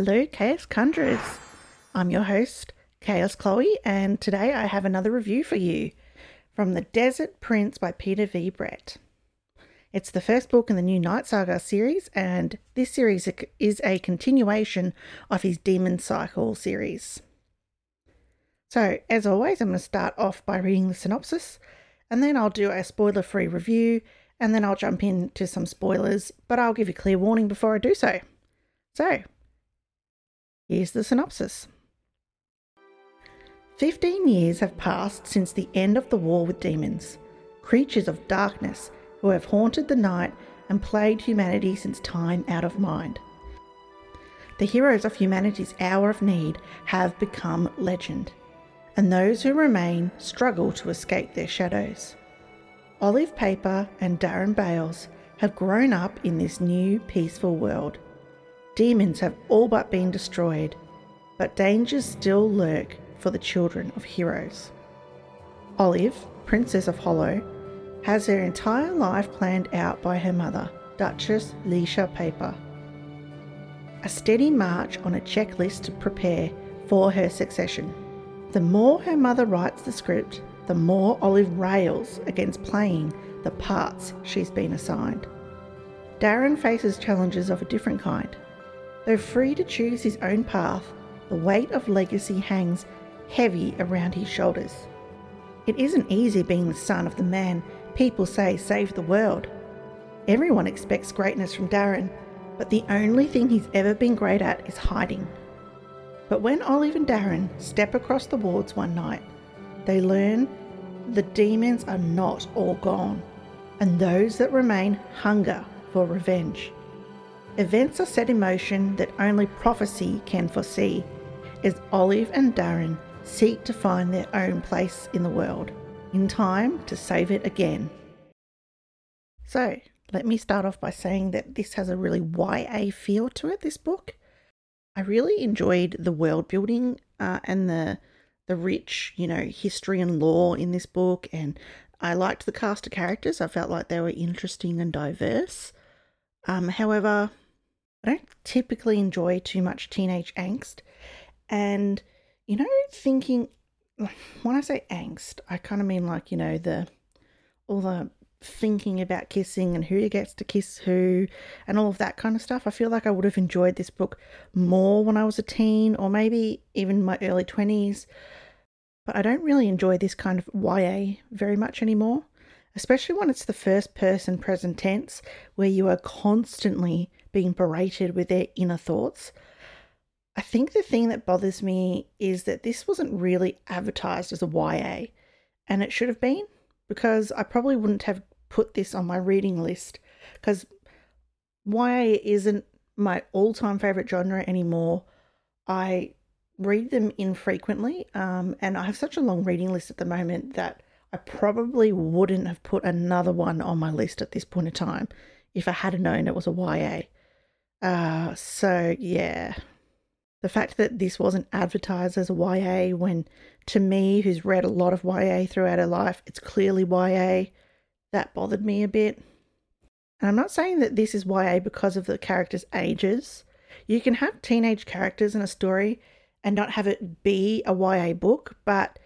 Hello, Chaos Conjurers. I'm your host, Chaos Chloe, and today I have another review for you from The Desert Prince by Peter V. Brett. It's the first book in the new Night Saga series, and this series is a continuation of his Demon Cycle series. So, as always, I'm going to start off by reading the synopsis, and then I'll do a spoiler free review, and then I'll jump into some spoilers, but I'll give you clear warning before I do so. So, here's the synopsis. Fifteen years have passed since the end of the war with demons, creatures of darkness who have haunted the night and plagued humanity since time out of mind. The heroes of humanity's hour of need have become legend, and those who remain struggle to escape their shadows. Olive Paper and Darin Bales have grown up in this new peaceful world. Demons have all but been destroyed, but dangers still lurk for the children of heroes. Olive, Princess of Hollow, has her entire life planned out by her mother, Duchess Leesha Paper. A steady march on a checklist to prepare for her succession. The more her mother writes the script, the more Olive rails against playing the parts she's been assigned. Darin faces challenges of a different kind. Though free to choose his own path, the weight of legacy hangs heavy around his shoulders. It isn't easy being the son of the man people say saved the world. Everyone expects greatness from Darin, but the only thing he's ever been great at is hiding. But when Olive and Darin step across the wards one night, they learn the demons are not all gone, and those that remain hunger for revenge. Events are set in motion that only prophecy can foresee as Olive and Darin seek to find their own place in the world in time to save it again. So, let me start off by saying that this has a really YA feel to it, this book. I really enjoyed the world building uh, and the the rich, you know, history and lore in this book and I liked the cast of characters. I felt like they were interesting and diverse. Um, however, I don't typically enjoy too much teenage angst. And, you know, thinking when I say angst, I kind of mean like, you know, the all the thinking about kissing and who gets to kiss who and all of that kind of stuff. I feel like I would have enjoyed this book more when I was a teen or maybe even my early 20s. But I don't really enjoy this kind of YA very much anymore, especially when it's the first person present tense where you are constantly being berated with their inner thoughts. I think the thing that bothers me is that this wasn't really advertised as a YA, and it should have been because I probably wouldn't have put this on my reading list because YA isn't my all time favorite genre anymore. I read them infrequently, um, and I have such a long reading list at the moment that I probably wouldn't have put another one on my list at this point in time if I had known it was a YA. Uh, so yeah, the fact that this wasn't advertised as a YA when to me who's read a lot of YA throughout her life it's clearly YA that bothered me a bit. And I'm not saying that this is YA because of the characters ages. You can have teenage characters in a story and not have it be a YA book but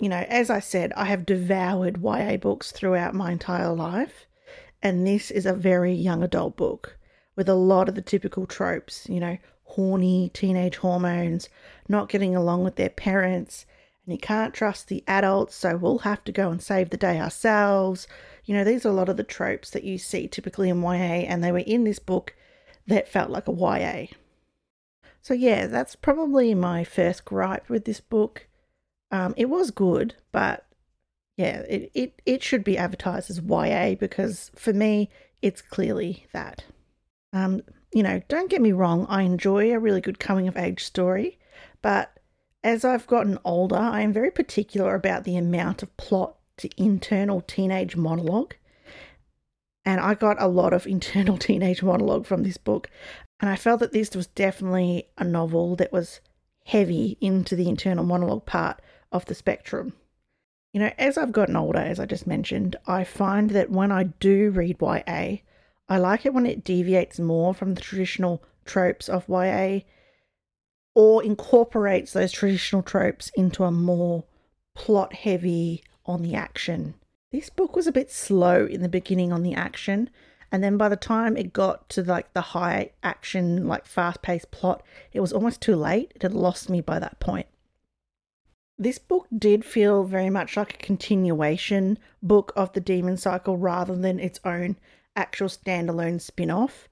you know as I said I have devoured YA books throughout my entire life. And this is a very young adult book with a lot of the typical tropes you know horny teenage hormones, not getting along with their parents, and you can't trust the adults, so we'll have to go and save the day ourselves. You know, these are a lot of the tropes that you see typically in YA, and they were in this book that felt like a YA. So, yeah, that's probably my first gripe with this book. Um, it was good, but yeah, it, it, it should be advertised as YA because for me, it's clearly that. Um, you know, don't get me wrong, I enjoy a really good coming of age story, but as I've gotten older, I am very particular about the amount of plot to internal teenage monologue. And I got a lot of internal teenage monologue from this book. And I felt that this was definitely a novel that was heavy into the internal monologue part of the spectrum. You know, as I've gotten older, as I just mentioned, I find that when I do read YA, I like it when it deviates more from the traditional tropes of YA or incorporates those traditional tropes into a more plot heavy on the action. This book was a bit slow in the beginning on the action, and then by the time it got to like the high action, like fast paced plot, it was almost too late. It had lost me by that point. This book did feel very much like a continuation book of the Demon Cycle rather than its own actual standalone spin off.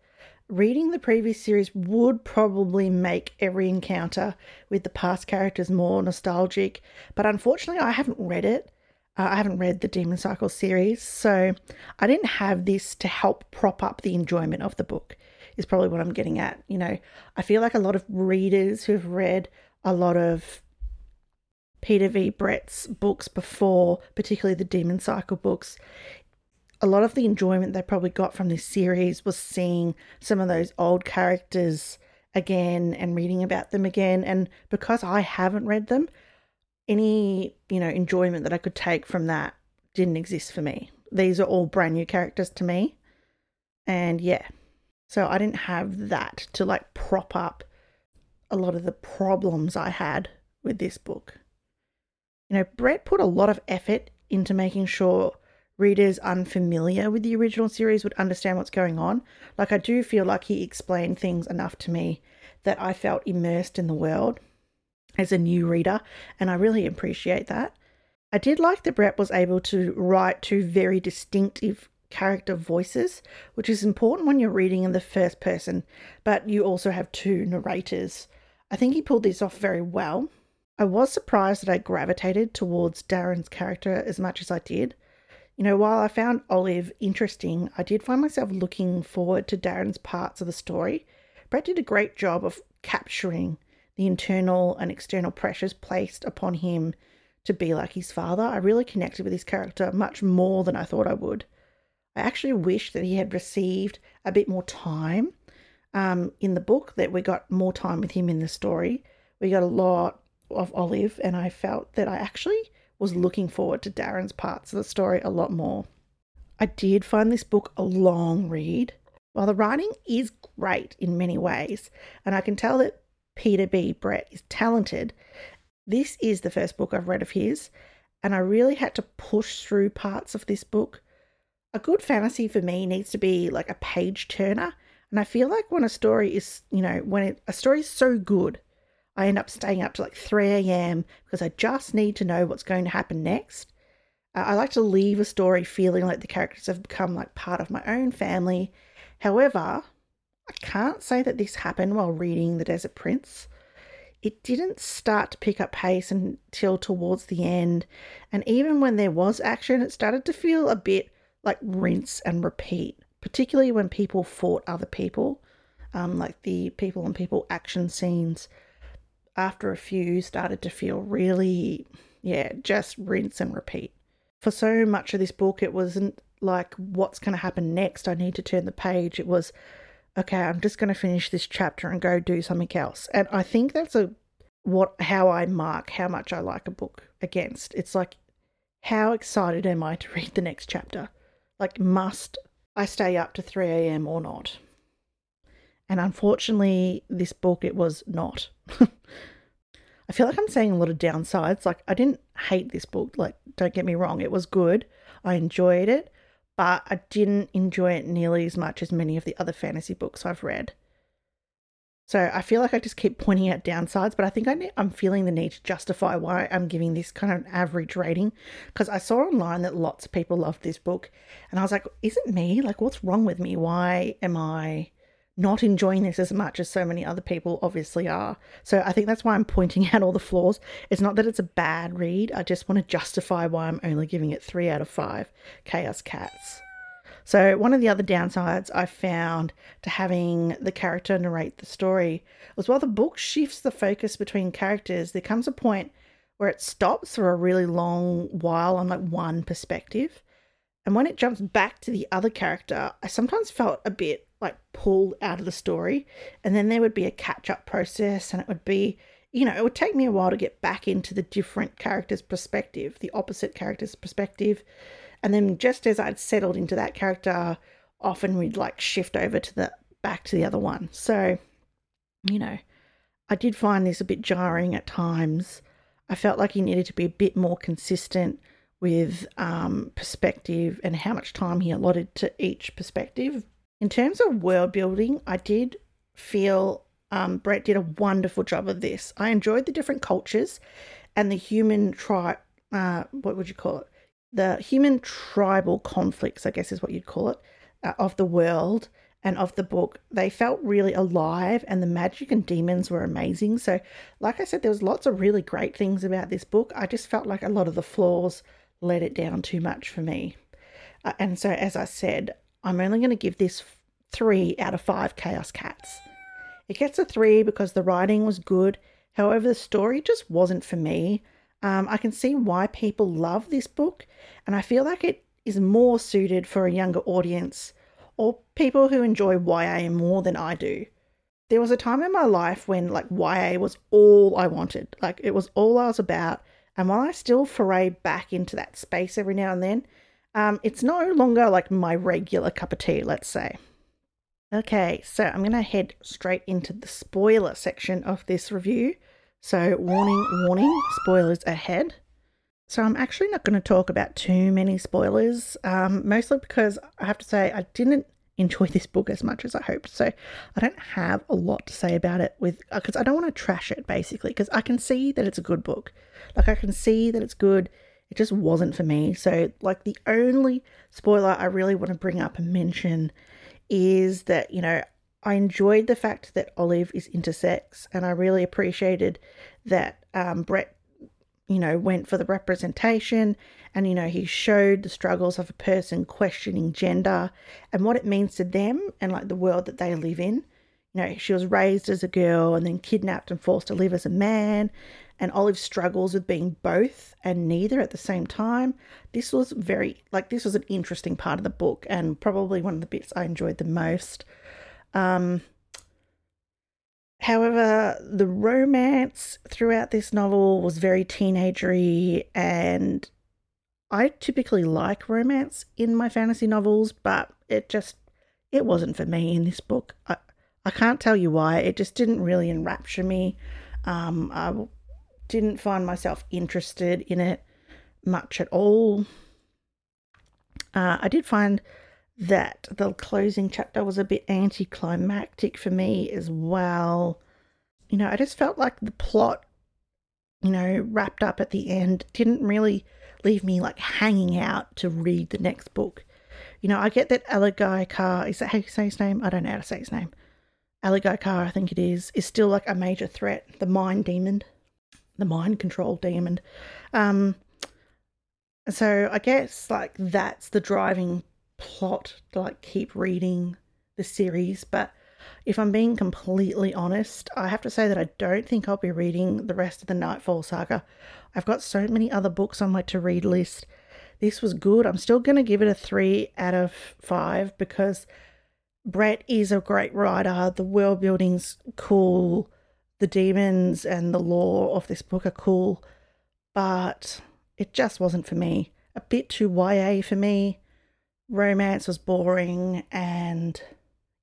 Reading the previous series would probably make every encounter with the past characters more nostalgic, but unfortunately, I haven't read it. Uh, I haven't read the Demon Cycle series, so I didn't have this to help prop up the enjoyment of the book, is probably what I'm getting at. You know, I feel like a lot of readers who've read a lot of Peter V. Brett's books before, particularly the Demon Cycle books, a lot of the enjoyment they probably got from this series was seeing some of those old characters again and reading about them again. And because I haven't read them, any, you know, enjoyment that I could take from that didn't exist for me. These are all brand new characters to me. And yeah, so I didn't have that to like prop up a lot of the problems I had with this book. You know, Brett put a lot of effort into making sure readers unfamiliar with the original series would understand what's going on. Like, I do feel like he explained things enough to me that I felt immersed in the world as a new reader, and I really appreciate that. I did like that Brett was able to write two very distinctive character voices, which is important when you're reading in the first person, but you also have two narrators. I think he pulled this off very well. I was surprised that I gravitated towards Darin's character as much as I did. You know, while I found Olive interesting, I did find myself looking forward to Darin's parts of the story. Brett did a great job of capturing the internal and external pressures placed upon him to be like his father. I really connected with his character much more than I thought I would. I actually wish that he had received a bit more time um, in the book, that we got more time with him in the story. We got a lot of Olive, and I felt that I actually was looking forward to Darin's parts of the story a lot more. I did find this book a long read. While the writing is great in many ways, and I can tell that Peter V. Brett is talented, this is the first book I've read of his, and I really had to push through parts of this book. A good fantasy for me needs to be like a page turner, and I feel like when a story is, you know, when it, a story is so good I end up staying up to like 3 a.m. because I just need to know what's going to happen next. Uh, I like to leave a story feeling like the characters have become like part of my own family. However, I can't say that this happened while reading The Desert Prince. It didn't start to pick up pace until towards the end, and even when there was action, it started to feel a bit like rinse and repeat, particularly when people fought other people, um, like the people on people action scenes after a few started to feel really, yeah, just rinse and repeat. For so much of this book, it wasn't like, what's going to happen next? I need to turn the page. It was, okay, I'm just going to finish this chapter and go do something else. And I think that's a what how I mark how much I like a book against. It's like how excited am I to read the next chapter? Like must I stay up to 3 a.m. or not? And unfortunately, this book, it was not. I feel like I'm saying a lot of downsides. Like, I didn't hate this book. Like, don't get me wrong, it was good. I enjoyed it, but I didn't enjoy it nearly as much as many of the other fantasy books I've read. So I feel like I just keep pointing out downsides, but I think I am feeling the need to justify why I'm giving this kind of an average rating because I saw online that lots of people loved this book, and I was like, "Is it me? Like, what's wrong with me? Why am I not enjoying this as much as so many other people obviously are. So I think that's why I'm pointing out all the flaws. It's not that it's a bad read, I just want to justify why I'm only giving it 3 out of 5 Chaos Cats. So, one of the other downsides I found to having the character narrate the story was while the book shifts the focus between characters, there comes a point where it stops for a really long while on like one perspective. And when it jumps back to the other character, I sometimes felt a bit like pulled out of the story. And then there would be a catch up process, and it would be, you know, it would take me a while to get back into the different character's perspective, the opposite character's perspective. And then just as I'd settled into that character, often we'd like shift over to the back to the other one. So, you know, I did find this a bit jarring at times. I felt like he needed to be a bit more consistent with um, perspective and how much time he allotted to each perspective. In terms of world building, I did feel um, Brett did a wonderful job of this. I enjoyed the different cultures and the human tribe. Uh, what would you call it? The human tribal conflicts, I guess, is what you'd call it, uh, of the world and of the book. They felt really alive, and the magic and demons were amazing. So, like I said, there was lots of really great things about this book. I just felt like a lot of the flaws let it down too much for me. Uh, and so, as I said, I'm only going to give this three out of five Chaos Cats. It gets a three because the writing was good. However, the story just wasn't for me. Um, I can see why people love this book, and I feel like it is more suited for a younger audience or people who enjoy YA more than I do. There was a time in my life when like YA was all I wanted, like it was all I was about. And while I still foray back into that space every now and then, um, it's no longer like my regular cup of tea, let's say. Okay, so I'm going to head straight into the spoiler section of this review. So, warning, warning, spoilers ahead. So, I'm actually not going to talk about too many spoilers, um, mostly because I have to say I didn't enjoy this book as much as I hoped. So, I don't have a lot to say about it with because I don't want to trash it basically because I can see that it's a good book. Like, I can see that it's good. It just wasn't for me. So, like, the only spoiler I really want to bring up and mention is that, you know, I enjoyed the fact that Olive is intersex and I really appreciated that um, Brett, you know, went for the representation and, you know, he showed the struggles of a person questioning gender and what it means to them and like the world that they live in. You know, she was raised as a girl and then kidnapped and forced to live as a man and Olive struggles with being both and neither at the same time. This was very, like, this was an interesting part of the book and probably one of the bits I enjoyed the most. Um, however, the romance throughout this novel was very teenagery, and I typically like romance in my fantasy novels, but it just it wasn't for me in this book. I I can't tell you why. It just didn't really enrapture me. Um, I didn't find myself interested in it much at all. Uh, I did find that the closing chapter was a bit anticlimactic for me as well. You know, I just felt like the plot, you know, wrapped up at the end didn't really leave me like hanging out to read the next book. You know, I get that Alagai Ka, is that how you say his name? I don't know how to say his name. Alagai Ka, I think it is, is still like a major threat, the mind demon the mind control demon. Um, so I guess like that's the driving plot to like keep reading the series. But if I'm being completely honest, I have to say that I don't think I'll be reading the rest of the Nightfall saga. I've got so many other books on my to read list. This was good. I'm still going to give it a three out of five because Brett is a great writer. The world building's cool the demons and the lore of this book are cool, but it just wasn't for me. A bit too YA for me. Romance was boring, and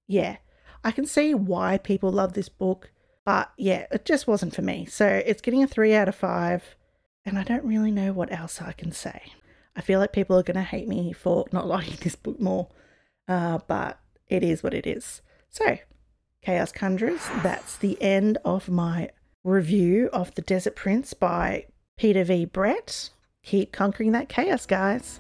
yeah, I can see why people love this book, but yeah, it just wasn't for me. So it's getting a three out of five, and I don't really know what else I can say. I feel like people are going to hate me for not liking this book more, uh, but it is what it is. So Chaos Conjurers, that's the end of my review of The Desert Prince by Peter V. Brett. Keep conquering that chaos, guys.